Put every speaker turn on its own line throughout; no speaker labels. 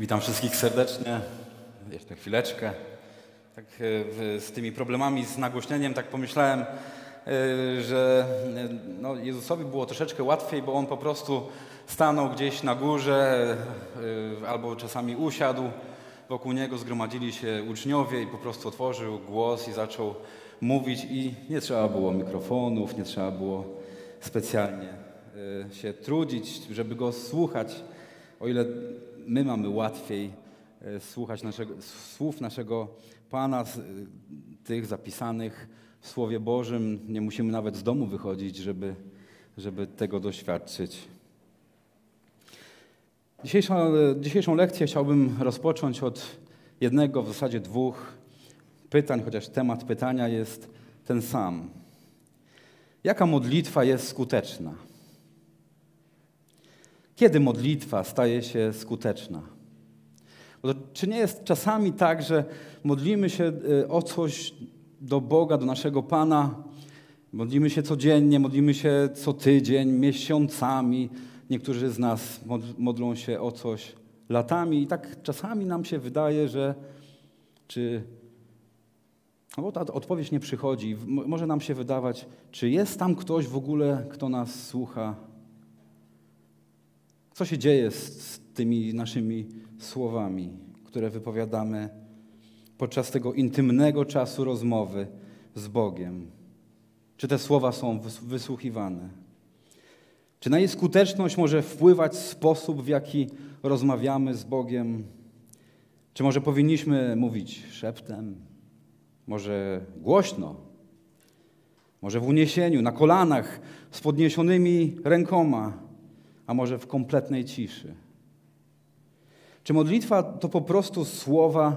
Witam wszystkich serdecznie. Jeszcze chwileczkę. Tak e, z tymi problemami z nagłośnieniem tak pomyślałem, e, że e, no, Jezusowi było troszeczkę łatwiej, bo on po prostu stanął gdzieś na górze albo czasami usiadł. Wokół niego zgromadzili się uczniowie i po prostu otworzył głos i zaczął mówić i nie trzeba było mikrofonów, nie trzeba było specjalnie się trudzić, żeby go słuchać. O ile my mamy łatwiej e, słuchać naszego, słów naszego Pana, e, tych zapisanych w Słowie Bożym. Nie musimy nawet z domu wychodzić, żeby, żeby tego doświadczyć. Dzisiejszą, dzisiejszą lekcję chciałbym rozpocząć od jednego, w zasadzie dwóch pytań, chociaż temat pytania jest ten sam. Jaka modlitwa jest skuteczna? Kiedy modlitwa staje się skuteczna? Bo czy nie jest czasami tak, że modlimy się y, o coś do Boga, do naszego Pana, modlimy się codziennie, modlimy się co tydzień, miesiącami, niektórzy z nas modlą się o coś latami i tak czasami nam się wydaje, że czy no bo ta odpowiedź nie przychodzi. Może nam się wydawać, czy jest tam ktoś w ogóle, kto nas słucha, co się dzieje z, tymi naszymi słowami, które wypowiadamy podczas tego intymnego czasu rozmowy z Bogiem? Czy te słowa są wysłuchiwane? Czy na jej skuteczność może wpływać sposób, w jaki rozmawiamy z Bogiem? Czy może powinniśmy mówić szeptem? Może głośno? Może w uniesieniu, na kolanach, z podniesionymi rękoma? A może w kompletnej ciszy? Czy modlitwa to po prostu słowa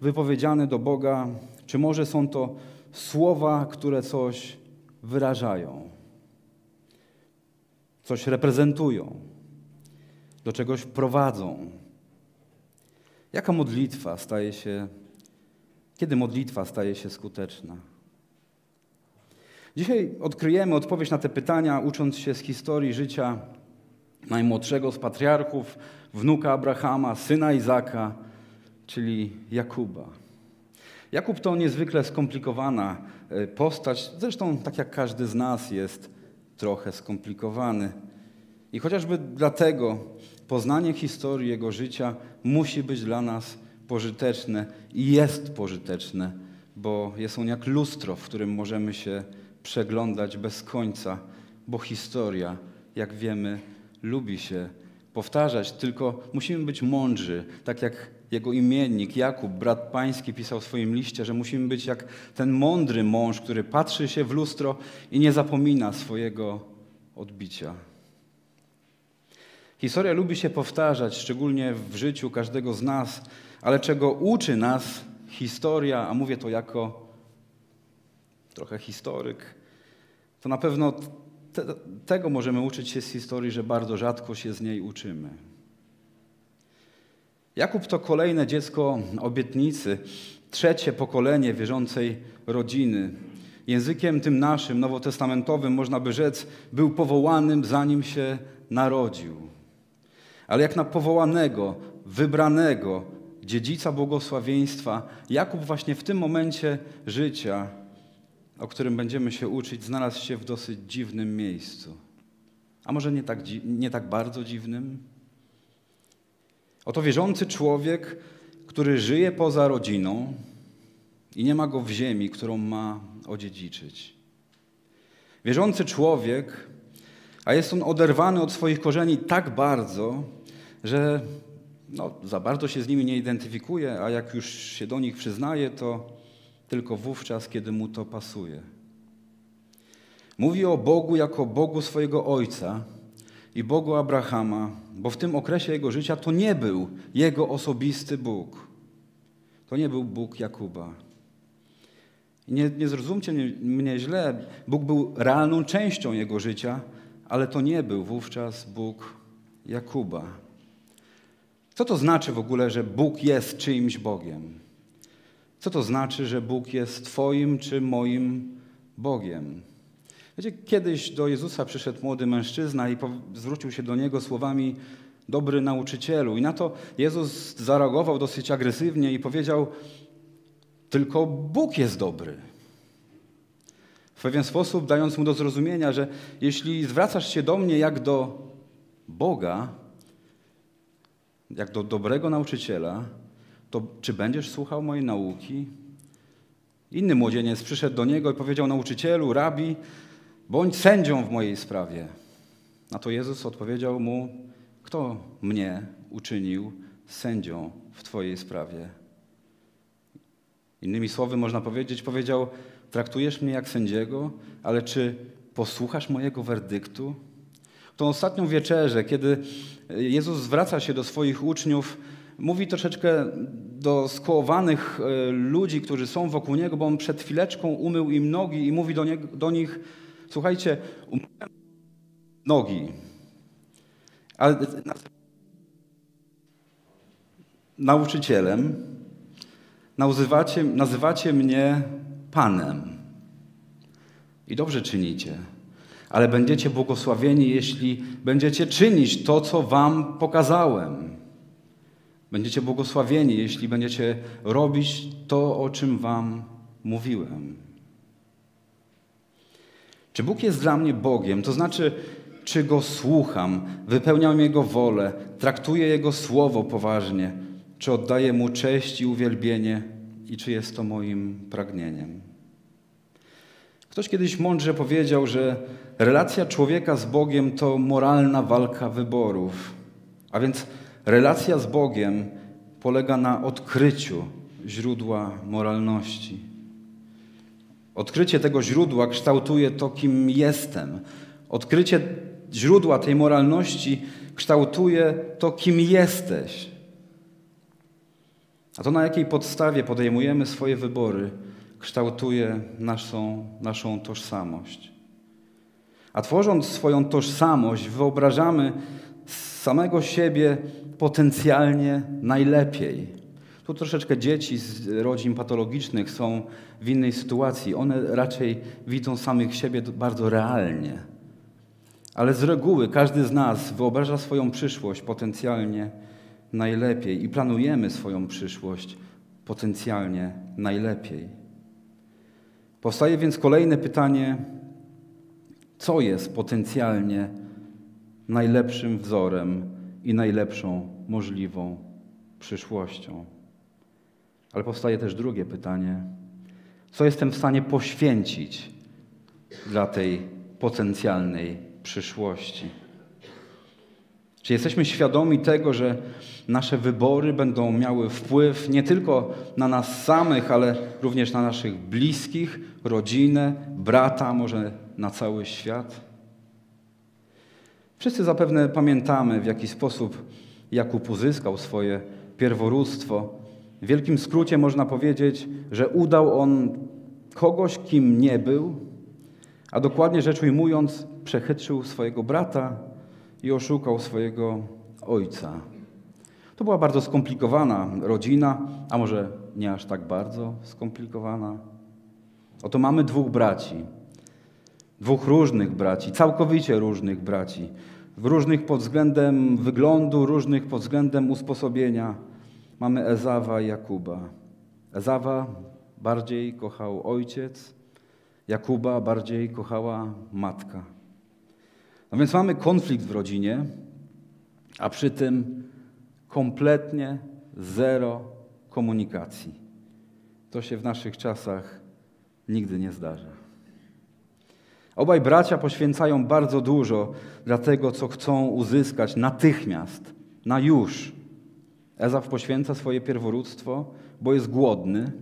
wypowiedziane do Boga, czy może są to słowa, które coś wyrażają, coś reprezentują, do czegoś prowadzą? Jaka modlitwa staje się, kiedy modlitwa staje się skuteczna? Dzisiaj odkryjemy odpowiedź na te pytania, ucząc się z historii życia najmłodszego z patriarchów, wnuka Abrahama, syna Izaka, czyli Jakuba. Jakub to niezwykle skomplikowana e, postać, zresztą tak jak każdy z nas jest trochę skomplikowany. I chociażby dlatego poznanie historii jego życia musi być dla nas pożyteczne i jest pożyteczne, bo jest on jak lustro, w którym możemy się przeglądać bez końca, bo historia, jak wiemy, lubi się powtarzać, tylko musimy być mądrzy, tak jak jego imiennik Jakub, brat pański, pisał w swoim liście, że musimy być jak ten mądry mąż, który patrzy się w lustro i nie zapomina swojego odbicia. Historia lubi się powtarzać, szczególnie w życiu każdego z nas, ale czego uczy nas historia, a mówię to jako trochę historyk, to na pewno te, tego możemy uczyć się z historii, że bardzo rzadko się z niej uczymy. Jakub to kolejne dziecko obietnicy, trzecie pokolenie wierzącej rodziny. Językiem tym naszym, nowotestamentowym, można by rzec, był powołanym, zanim się narodził. Ale jak na powołanego, wybranego, dziedzica błogosławieństwa, Jakub właśnie w tym momencie życia o którym będziemy się uczyć, znalazł się w dosyć dziwnym miejscu. A może nie tak, nie tak bardzo dziwnym? Oto wierzący człowiek, który żyje poza rodziną i nie ma go w ziemi, którą ma odziedziczyć. Wierzący człowiek, a jest on oderwany od swoich korzeni tak bardzo, że no, za bardzo się z nimi nie identyfikuje, a jak już się do nich przyznaje, to tylko wówczas, kiedy mu to pasuje. Mówi o Bogu jako Bogu swojego ojca i Bogu Abrahama, bo w tym okresie jego życia to nie był jego osobisty Bóg. To nie był Bóg Jakuba. nie, nie zrozumcie mnie, źle, Bóg był realną częścią jego życia, ale to nie był wówczas Bóg Jakuba. Co to znaczy w ogóle, że Bóg jest czyimś Bogiem? Co to znaczy, że Bóg jest Twoim czy moim Bogiem? Wiecie, kiedyś do Jezusa przyszedł młody mężczyzna i zwrócił się do Niego słowami dobry nauczycielu. I na to Jezus zareagował dosyć agresywnie i powiedział: Tylko Bóg jest dobry. W pewien sposób dając mu do zrozumienia, że jeśli zwracasz się do mnie jak do Boga, jak do dobrego nauczyciela, to czy będziesz słuchał mojej nauki? Inny młodzieniec przyszedł do niego i powiedział nauczycielu, rabi, bądź sędzią w mojej sprawie. Na to Jezus odpowiedział mu, kto mnie uczynił sędzią w twojej sprawie? Innymi słowy można powiedzieć, powiedział, traktujesz mnie jak sędziego, ale czy posłuchasz mojego werdyktu? Tą ostatnią wieczerzę, kiedy Jezus zwraca się do swoich uczniów, mówi troszeczkę do skołowanych e, ludzi, którzy są wokół Niego, bo On przed chwileczką umył im nogi i mówi do, do nich, słuchajcie, umyłem nogi, ale nauczycielem, nazywacie, nazywacie mnie Panem. I dobrze czynicie ale będziecie błogosławieni, jeśli będziecie czynić to, co Wam pokazałem. Będziecie błogosławieni, jeśli będziecie robić to, o czym Wam mówiłem. Czy Bóg jest dla mnie Bogiem? To znaczy, czy Go słucham, wypełniam Jego wolę, traktuję Jego słowo poważnie, czy oddaję Mu cześć i uwielbienie i czy jest to moim pragnieniem. Ktoś kiedyś mądrze powiedział, że relacja człowieka z Bogiem to moralna walka wyborów. A więc relacja z Bogiem polega na odkryciu źródła moralności. Odkrycie tego źródła kształtuje to, kim jestem. Odkrycie źródła tej moralności kształtuje to, kim jesteś. A to na jakiej podstawie podejmujemy swoje wybory, kształtuje naszą, naszą tożsamość. A tworząc swoją tożsamość, wyobrażamy samego siebie potencjalnie najlepiej. Tu troszeczkę dzieci z rodzin patologicznych są w innej sytuacji. One raczej widzą samych siebie bardzo realnie. Ale z reguły każdy z nas wyobraża swoją przyszłość potencjalnie najlepiej i planujemy swoją przyszłość potencjalnie najlepiej. Powstaje więc kolejne pytanie, co jest potencjalnie najlepszym wzorem i najlepszą możliwą przyszłością? Ale powstaje też drugie pytanie, co jestem w stanie poświęcić dla tej potencjalnej przyszłości? Czy jesteśmy świadomi tego, że nasze wybory będą miały wpływ nie tylko na nas samych, ale również na naszych bliskich, rodzinę, brata, może na cały świat? Wszyscy zapewne pamiętamy, w jaki sposób Jakub uzyskał swoje pierworództwo. W wielkim skrócie można powiedzieć, że udał on kogoś, kim nie był, a dokładnie rzecz ujmując, przechytrzył swojego brata i oszukał swojego ojca. To była bardzo skomplikowana rodzina, a może nie aż tak bardzo skomplikowana. Oto mamy dwóch braci, dwóch różnych braci, całkowicie różnych braci, różnych pod względem wyglądu, różnych pod względem usposobienia. Mamy Ezawa i Jakuba. Ezawa bardziej kochał ojciec, Jakuba bardziej kochała matka. No więc mamy konflikt w rodzinie, a przy tym kompletnie zero komunikacji. To się w naszych czasach nigdy nie zdarza. Obaj bracia poświęcają bardzo dużo dla tego, co chcą uzyskać natychmiast, na już. Ezaf poświęca swoje pierworództwo, bo jest głodny,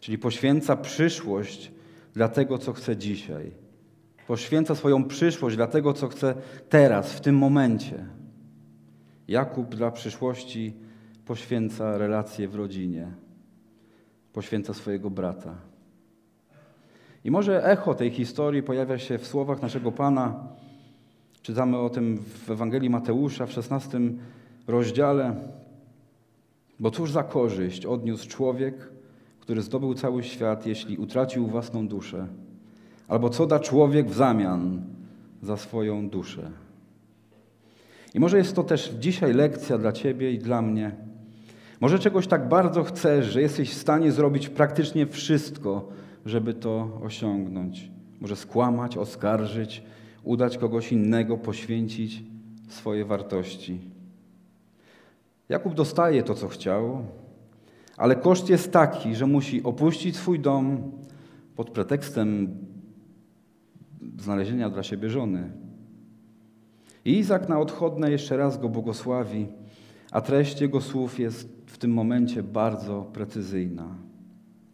czyli poświęca przyszłość dla tego, co chce dzisiaj. Poświęca swoją przyszłość dla tego, co chce teraz, w tym momencie. Jakub dla przyszłości poświęca relacje w rodzinie, poświęca swojego brata. I może echo tej historii pojawia się w słowach naszego Pana. Czytamy o tym w Ewangelii Mateusza w 16 rozdziale. Bo cóż za korzyść odniósł człowiek, który zdobył cały świat, jeśli utracił własną duszę? Albo co da człowiek w zamian za swoją duszę? I może jest to też dzisiaj lekcja dla Ciebie i dla mnie. Może czegoś tak bardzo chcesz, że jesteś w stanie zrobić praktycznie wszystko, żeby to osiągnąć. Może skłamać, oskarżyć, udać kogoś innego, poświęcić swoje wartości. Jakub dostaje to, co chciał, ale koszt jest taki, że musi opuścić swój dom pod pretekstem znalezienia dla siebie żony. I Izak na odchodne jeszcze raz go błogosławi, a treść jego słów jest w tym momencie bardzo precyzyjna.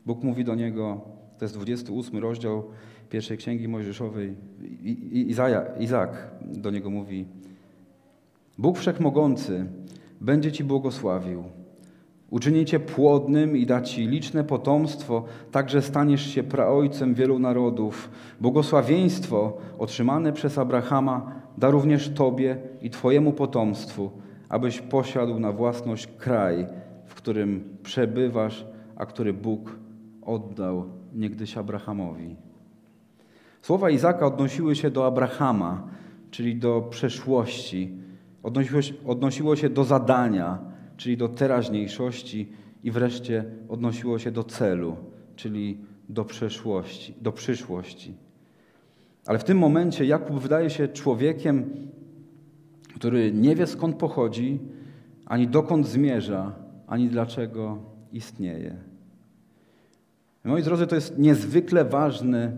Bóg mówi do niego, to jest 28 rozdział pierwszej księgi Mojżeszowej, Izaja, Izak do niego mówi: Bóg Wszechmogący będzie ci błogosławił. Uczyni cię płodnym i da ci liczne potomstwo, także staniesz się praojcem wielu narodów. Błogosławieństwo otrzymane przez Abrahama da również tobie i twojemu potomstwu, abyś posiadł na własność kraj, w którym przebywasz, a który Bóg oddał niegdyś Abrahamowi. Słowa Izaka odnosiły się do Abrahama, czyli do przeszłości, odnosiło się, odnosiło się do zadania, czyli do teraźniejszości i wreszcie odnosiło się do celu, czyli do przeszłości, do przyszłości. Ale w tym momencie Jakub wydaje się człowiekiem, który nie wie skąd pochodzi, ani dokąd zmierza, ani dlaczego istnieje. Moi drodzy, to jest niezwykle ważne,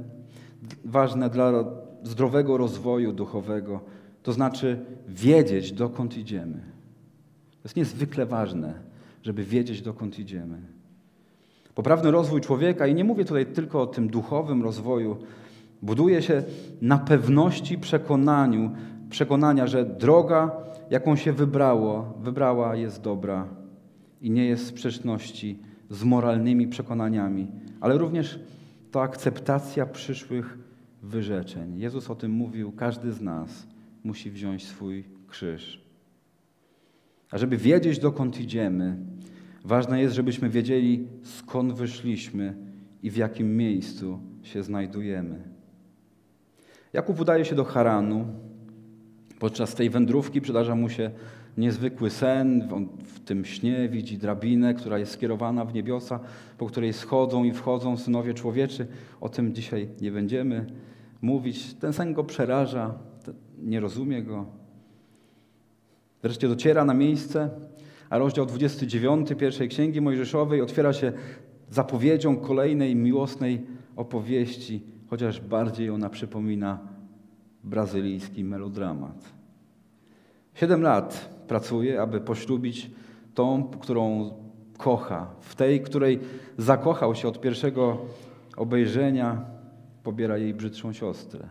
ważne dla zdrowego rozwoju duchowego, to znaczy wiedzieć, dokąd idziemy. To jest niezwykle ważne, żeby wiedzieć, dokąd idziemy. Poprawny rozwój człowieka, i nie mówię tutaj tylko o tym duchowym rozwoju, buduje się na pewności przekonaniu, przekonania, że droga, jaką się wybrało, wybrała, jest dobra i nie jest sprzeczności z moralnymi przekonaniami, ale również to akceptacja przyszłych wyrzeczeń. Jezus o tym mówił, każdy z nas musi wziąć swój krzyż. A żeby wiedzieć, dokąd idziemy, ważne jest, żebyśmy wiedzieli, skąd wyszliśmy i w jakim miejscu się znajdujemy. Jakub udaje się do Haranu. Podczas tej wędrówki przydarza mu się niezwykły sen. On w tym śnie widzi drabinę, która jest skierowana w niebiosa, po której schodzą i wchodzą synowie człowieczy. O tym dzisiaj nie będziemy mówić. Ten sen go przeraża, nie rozumie go. Wreszcie dociera na miejsce, a rozdział 29 pierwszej Księgi Mojżeszowej otwiera się zapowiedzią kolejnej miłosnej opowieści, chociaż bardziej ona przypomina brazylijski melodramat. Siedem lat pracuje, aby poślubić tą, którą kocha. W tej, której zakochał się od pierwszego obejrzenia, pobiera jej brzydszą siostrę.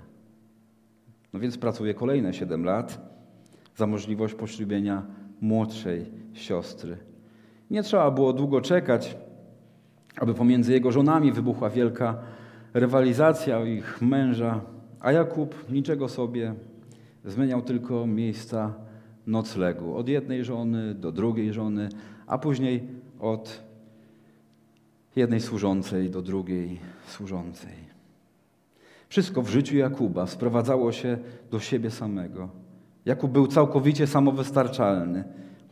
No więc pracuje kolejne siedem lat za możliwość poślubienia młodszej siostry. Nie trzeba było długo czekać, aby pomiędzy jego żonami wybuchła wielka rywalizacja o ich męża, a Jakub niczego sobie zmieniał tylko miejsca noclegu. Od jednej żony do drugiej żony, a później od jednej służącej do drugiej służącej. Wszystko w życiu Jakuba sprowadzało się do siebie samego. Jakub był całkowicie samowystarczalny,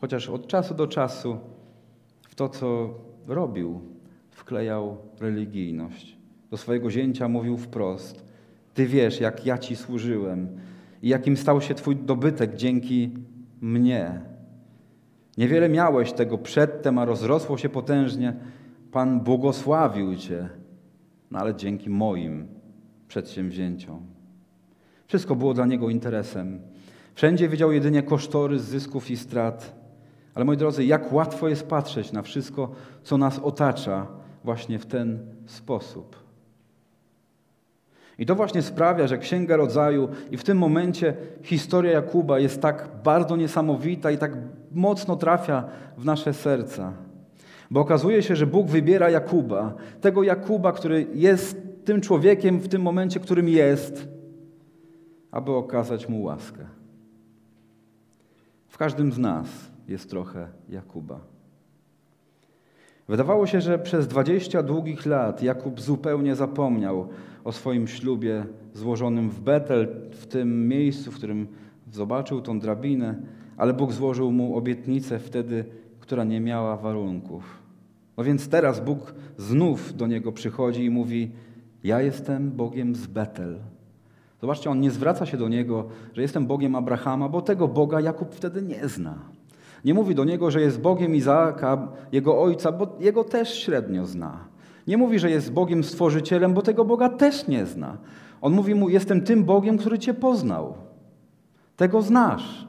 chociaż od czasu do czasu w to, co robił, wklejał religijność. Do swojego zięcia mówił wprost: Ty wiesz, jak ja ci służyłem i jakim stał się Twój dobytek dzięki mnie. Niewiele miałeś tego przedtem, a rozrosło się potężnie. Pan błogosławił Cię, no ale dzięki moim przedsięwzięciom. Wszystko było dla niego interesem. Wszędzie widział jedynie kosztory zysków i strat. Ale moi drodzy, jak łatwo jest patrzeć na wszystko, co nas otacza, właśnie w ten sposób. I to właśnie sprawia, że Księga Rodzaju i w tym momencie historia Jakuba jest tak bardzo niesamowita i tak mocno trafia w nasze serca. Bo okazuje się, że Bóg wybiera Jakuba, tego Jakuba, który jest tym człowiekiem w tym momencie, którym jest, aby okazać mu łaskę. W każdym z nas jest trochę Jakuba. Wydawało się, że przez dwadzieścia długich lat Jakub zupełnie zapomniał o swoim ślubie złożonym w Betel, w tym miejscu, w którym zobaczył tą drabinę, ale Bóg złożył mu obietnicę wtedy, która nie miała warunków. No więc teraz Bóg znów do niego przychodzi i mówi: Ja jestem Bogiem z Betel. Zobaczcie, on nie zwraca się do niego, że jestem Bogiem Abrahama, bo tego Boga Jakub wtedy nie zna. Nie mówi do niego, że jest Bogiem Izaaka, jego ojca, bo jego też średnio zna. Nie mówi, że jest Bogiem Stworzycielem, bo tego Boga też nie zna. On mówi mu: Jestem tym Bogiem, który Cię poznał. Tego znasz.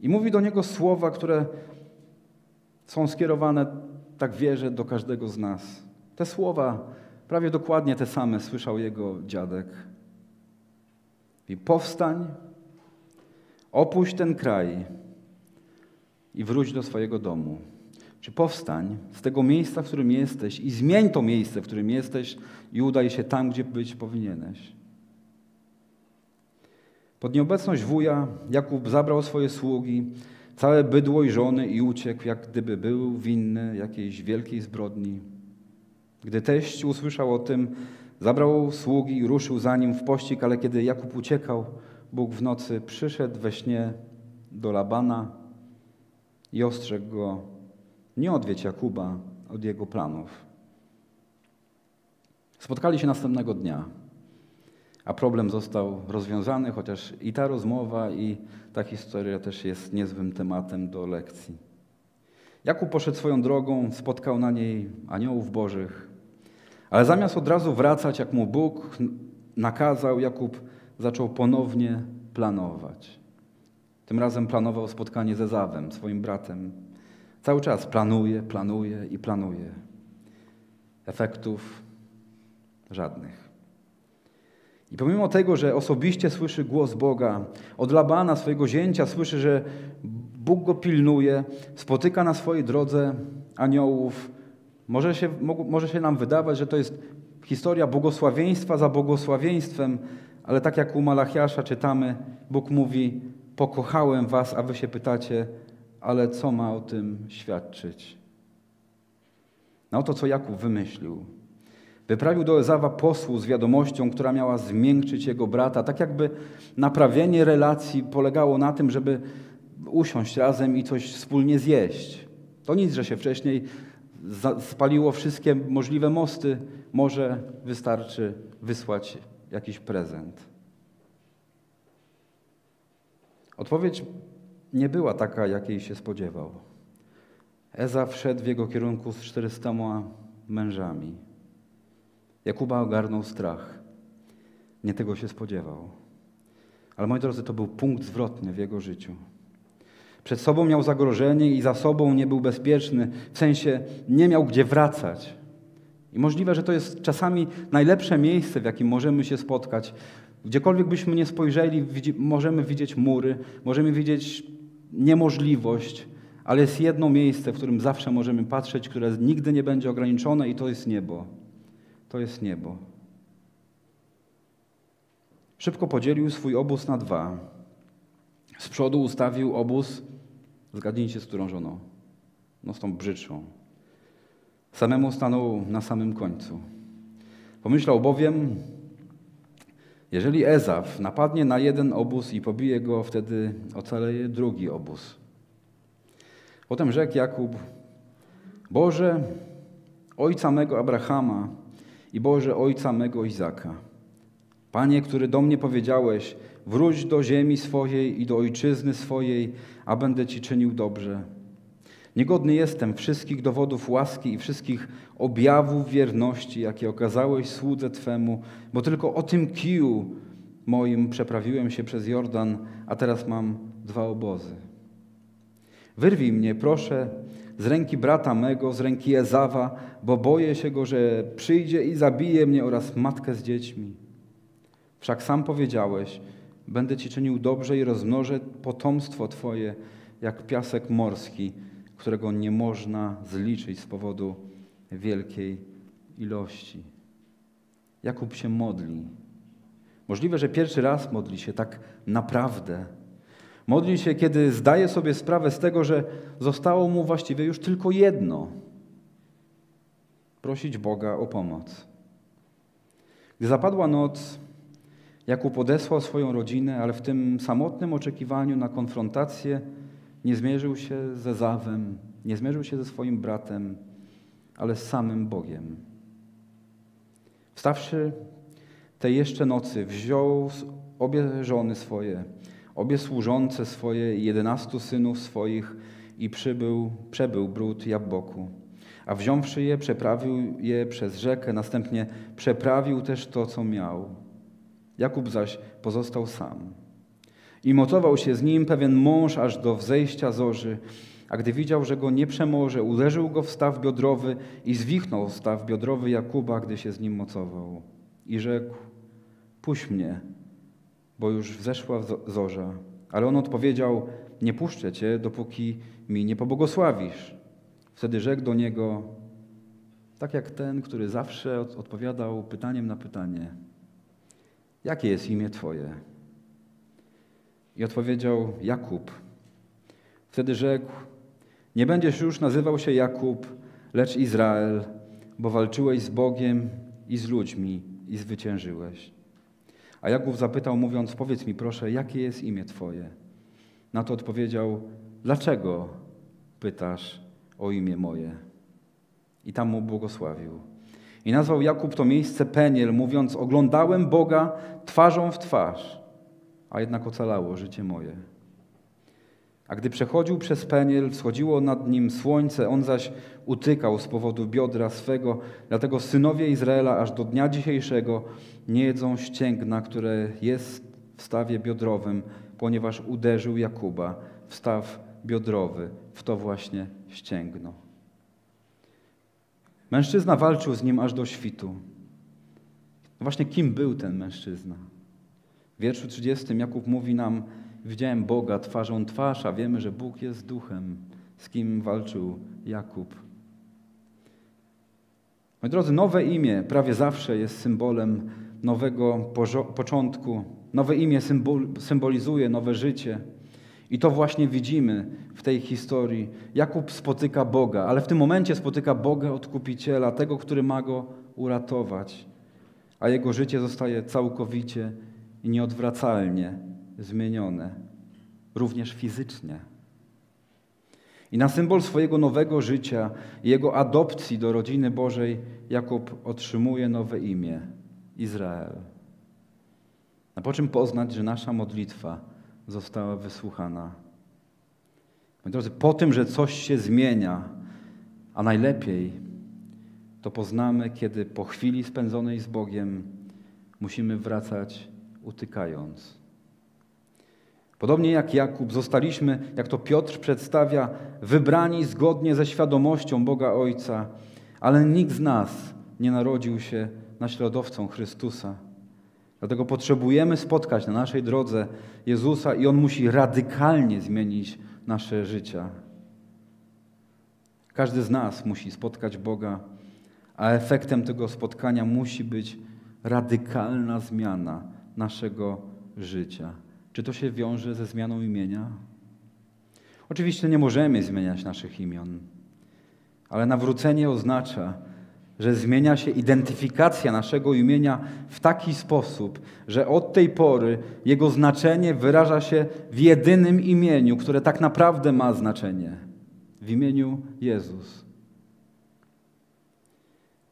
I mówi do niego słowa, które są skierowane, tak wierzę, do każdego z nas. Te słowa, prawie dokładnie te same, słyszał jego dziadek. I powstań, opuść ten kraj i wróć do swojego domu. Czy powstań z tego miejsca, w którym jesteś i zmień to miejsce, w którym jesteś i udaj się tam, gdzie być powinieneś. Pod nieobecność wuja Jakub zabrał swoje sługi, całe bydło i żony i uciekł, jak gdyby był winny jakiejś wielkiej zbrodni. Gdy teść usłyszał o tym, zabrał sługi i ruszył za nim w pościg, ale kiedy Jakub uciekał, Bóg w nocy przyszedł we śnie do Labana i ostrzegł go, nie odwiedź Jakuba od jego planów. Spotkali się następnego dnia a problem został rozwiązany, chociaż i ta rozmowa, i ta historia też jest niezłym tematem do lekcji. Jakub poszedł swoją drogą, spotkał na niej aniołów bożych, ale zamiast od razu wracać, jak mu Bóg nakazał, Jakub zaczął ponownie planować. Tym razem planował spotkanie ze Zawem, swoim bratem. Cały czas planuje, planuje i planuje. Efektów żadnych. I pomimo tego, że osobiście słyszy głos Boga, od Labana, swojego zięcia, słyszy, że Bóg go pilnuje, spotyka na swojej drodze aniołów, może się, może się nam wydawać, że to jest historia błogosławieństwa za błogosławieństwem, ale tak jak u Malachiasza czytamy, Bóg mówi: Pokochałem was, a wy się pytacie, ale co ma o tym świadczyć? No to, co Jakub wymyślił. Wyprawił do Ezawa posłu z wiadomością, która miała zmiękczyć jego brata, tak jakby naprawienie relacji polegało na tym, żeby usiąść razem i coś wspólnie zjeść. To nic, że się wcześniej spaliło wszystkie możliwe mosty, może wystarczy wysłać jakiś prezent. Odpowiedź nie była taka, jakiej się spodziewał. Eza wszedł w jego kierunku z czterystoma mężami. Jakuba ogarnął strach. Nie tego się spodziewał. Ale moi drodzy, to był punkt zwrotny w jego życiu. Przed sobą miał zagrożenie i za sobą nie był bezpieczny, w sensie nie miał gdzie wracać. I możliwe, że to jest czasami najlepsze miejsce, w jakim możemy się spotkać. Gdziekolwiek byśmy nie spojrzeli, możemy widzieć mury, możemy widzieć niemożliwość, ale jest jedno miejsce, w którym zawsze możemy patrzeć, które nigdy nie będzie ograniczone, i to jest niebo to jest niebo. Szybko podzielił swój obóz na dwa. Z przodu ustawił obóz, zgadnijcie z którą żoną? No z tą brzydszą. Samemu stanął na samym końcu. Pomyślał bowiem, jeżeli Ezaf napadnie na jeden obóz i pobije go, wtedy ocaleje drugi obóz. Potem rzekł Jakub, Boże, ojca mego Abrahama, i Boże Ojca mego Izaka. Panie, który do mnie powiedziałeś, wróć do ziemi swojej i do ojczyzny swojej, a będę Ci czynił dobrze. Niegodny jestem wszystkich dowodów łaski i wszystkich objawów wierności, jakie okazałeś słudze Twemu, bo tylko o tym kiju moim przeprawiłem się przez Jordan, a teraz mam dwa obozy. Wyrwij mnie, proszę, z ręki brata mego, z ręki Ezawa, bo boję się go, że przyjdzie i zabije mnie oraz matkę z dziećmi. Wszak sam powiedziałeś, będę ci czynił dobrze i rozmnożę potomstwo Twoje, jak piasek morski, którego nie można zliczyć z powodu wielkiej ilości. Jakub się modli. Możliwe, że pierwszy raz modli się tak naprawdę Modli się, kiedy zdaje sobie sprawę z tego, że zostało mu właściwie już tylko jedno prosić Boga o pomoc. Gdy zapadła noc, Jakub odesłał swoją rodzinę, ale w tym samotnym oczekiwaniu na konfrontację nie zmierzył się ze Zawem, nie zmierzył się ze swoim bratem, ale z samym Bogiem. Wstawszy tej jeszcze nocy, wziął obie żony swoje, obie służące swoje i jedenastu synów swoich i przybył, przebył brud Jabboku. A wziąwszy je, przeprawił je przez rzekę, następnie przeprawił też to, co miał. Jakub zaś pozostał sam. I mocował się z nim pewien mąż aż do wzejścia zorzy, a gdy widział, że go nie przemoże, uderzył go w staw biodrowy i zwichnął staw biodrowy Jakuba, gdy się z nim mocował. I rzekł, puść mnie, bo już wzeszła zorza. Ale on odpowiedział, nie puszczę cię, dopóki mi nie pobłogosławisz. Wtedy rzekł do niego, tak jak ten, który zawsze odpowiadał pytaniem na pytanie, jakie jest imię Twoje? I odpowiedział Jakub. Wtedy rzekł, nie będziesz już nazywał się Jakub, lecz Izrael, bo walczyłeś z Bogiem i z ludźmi i zwyciężyłeś. A Jakub zapytał, mówiąc, powiedz mi proszę, jakie jest imię Twoje? Na to odpowiedział, dlaczego pytasz o imię moje? I tam mu błogosławił. I nazwał Jakub to miejsce Peniel, mówiąc, oglądałem Boga twarzą w twarz, a jednak ocalało życie moje. A gdy przechodził przez Peniel, wschodziło nad nim słońce, on zaś utykał z powodu biodra swego. Dlatego synowie Izraela aż do dnia dzisiejszego nie jedzą ścięgna, które jest w stawie biodrowym, ponieważ uderzył Jakuba w staw biodrowy, w to właśnie ścięgno. Mężczyzna walczył z nim aż do świtu. No właśnie kim był ten mężczyzna? W wierszu 30 Jakub mówi nam, widziałem Boga twarzą twarz, a wiemy, że Bóg jest duchem, z kim walczył Jakub. Moi drodzy, nowe imię prawie zawsze jest symbolem nowego początku. Nowe imię symbol, symbolizuje nowe życie. I to właśnie widzimy w tej historii. Jakub spotyka Boga, ale w tym momencie spotyka Boga odkupiciela, tego, który ma go uratować, a jego życie zostaje całkowicie i nieodwracalnie zmienione, również fizycznie. I na symbol swojego nowego życia jego adopcji do rodziny Bożej Jakub otrzymuje nowe imię Izrael. A po czym poznać, że nasza modlitwa została wysłuchana. Moi drodzy, po tym, że coś się zmienia, a najlepiej to poznamy, kiedy po chwili spędzonej z Bogiem musimy wracać utykając. Podobnie jak Jakub, zostaliśmy, jak to Piotr przedstawia, wybrani zgodnie ze świadomością Boga Ojca, ale nikt z nas nie narodził się naśladowcą Chrystusa. Dlatego potrzebujemy spotkać na naszej drodze Jezusa i On musi radykalnie zmienić nasze życia. Każdy z nas musi spotkać Boga, a efektem tego spotkania musi być radykalna zmiana naszego życia. Czy to się wiąże ze zmianą imienia? Oczywiście nie możemy zmieniać naszych imion, ale nawrócenie oznacza, że zmienia się identyfikacja naszego imienia w taki sposób, że od tej pory jego znaczenie wyraża się w jedynym imieniu, które tak naprawdę ma znaczenie w imieniu Jezus.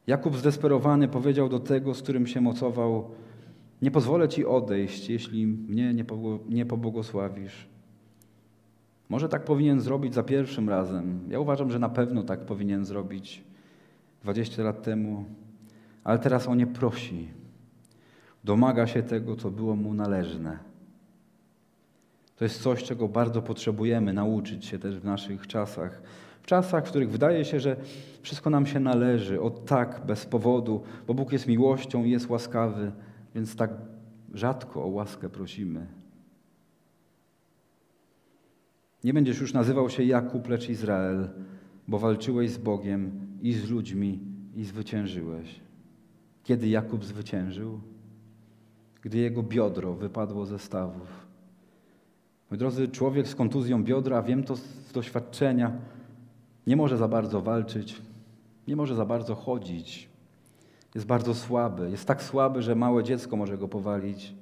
Jakub zdesperowany powiedział do tego, z którym się mocował: Nie pozwolę ci odejść, jeśli mnie nie pobłogosławisz. Może tak powinien zrobić za pierwszym razem. Ja uważam, że na pewno tak powinien zrobić 20 lat temu, ale teraz o nie prosi. Domaga się tego, co było mu należne. To jest coś, czego bardzo potrzebujemy nauczyć się też w naszych czasach. W czasach, w których wydaje się, że wszystko nam się należy, od tak, bez powodu, bo Bóg jest miłością i jest łaskawy, więc tak rzadko o łaskę prosimy. Nie będziesz już nazywał się Jakub, lecz Izrael, bo walczyłeś z Bogiem i z ludźmi i zwyciężyłeś. Kiedy Jakub zwyciężył? Gdy jego biodro wypadło ze stawów. Moi drodzy, człowiek z kontuzją biodra, wiem to z doświadczenia, nie może za bardzo walczyć, nie może za bardzo chodzić. Jest bardzo słaby. Jest tak słaby, że małe dziecko może go powalić.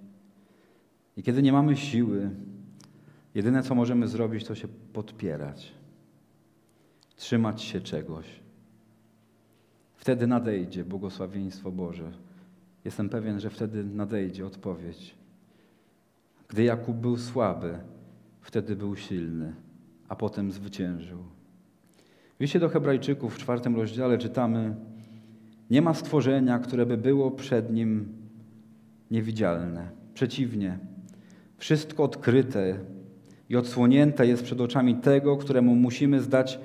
I kiedy nie mamy siły, jedyne co możemy zrobić, to się podpierać, trzymać się czegoś. Wtedy nadejdzie błogosławieństwo Boże. Jestem pewien, że wtedy nadejdzie odpowiedź. Gdy Jakub był słaby, wtedy był silny, a potem zwyciężył. W liście do Hebrajczyków w czwartym rozdziale czytamy: Nie ma stworzenia, które by było przed nim niewidzialne. Przeciwnie, wszystko odkryte i odsłonięte jest przed oczami tego, któremu musimy zdać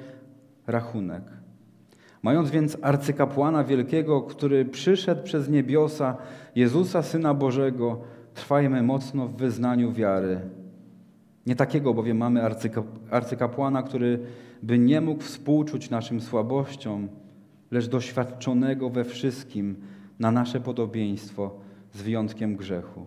rachunek. Mając więc arcykapłana wielkiego, który przyszedł przez niebiosa, Jezusa, Syna Bożego, trwajmy mocno w wyznaniu wiary. Nie takiego bowiem mamy arcykapłana, który by nie mógł współczuć naszym słabościom, lecz doświadczonego we wszystkim na nasze podobieństwo z wyjątkiem grzechu.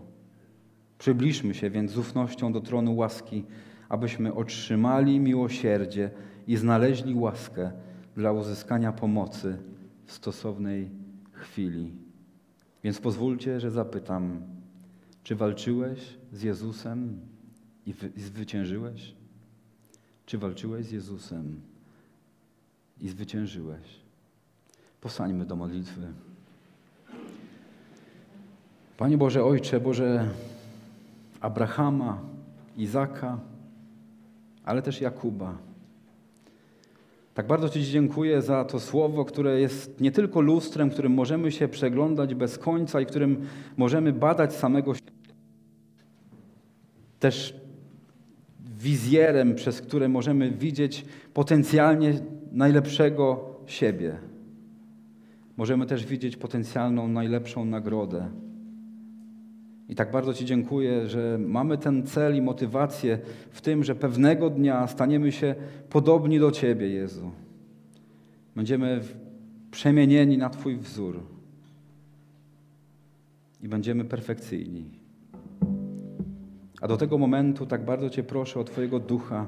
Przybliżmy się więc z ufnością do tronu łaski, abyśmy otrzymali miłosierdzie i znaleźli łaskę dla uzyskania pomocy w stosownej chwili. Więc pozwólcie, że zapytam, czy walczyłeś z Jezusem i, wy, i zwyciężyłeś? Czy walczyłeś z Jezusem i zwyciężyłeś? Posańmy do modlitwy. Panie Boże, Ojcze, Boże Abrahama, Izaka, ale też Jakuba. Tak bardzo Ci dziękuję za to słowo, które jest nie tylko lustrem, którym możemy się przeglądać bez końca i którym możemy badać samego siebie, też wizjerem, przez które możemy widzieć potencjalnie najlepszego siebie. Możemy też widzieć potencjalną najlepszą nagrodę. I tak bardzo Ci dziękuję, że mamy ten cel i motywację w tym, że pewnego dnia staniemy się podobni do Ciebie, Jezu. Będziemy przemienieni na Twój wzór i będziemy perfekcyjni. A do tego momentu tak bardzo Cię proszę o Twojego ducha.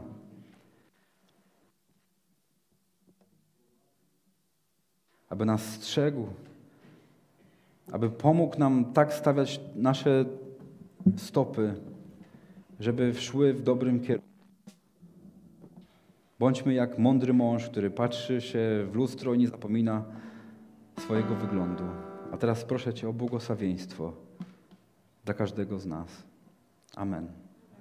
Aby nas strzegł, aby pomógł nam tak stawiać nasze stopy, żeby szły w dobrym kierunku. Bądźmy jak mądry mąż, który patrzy się w lustro i nie zapomina swojego wyglądu. A teraz proszę Cię o błogosławieństwo dla każdego z nas. Amen.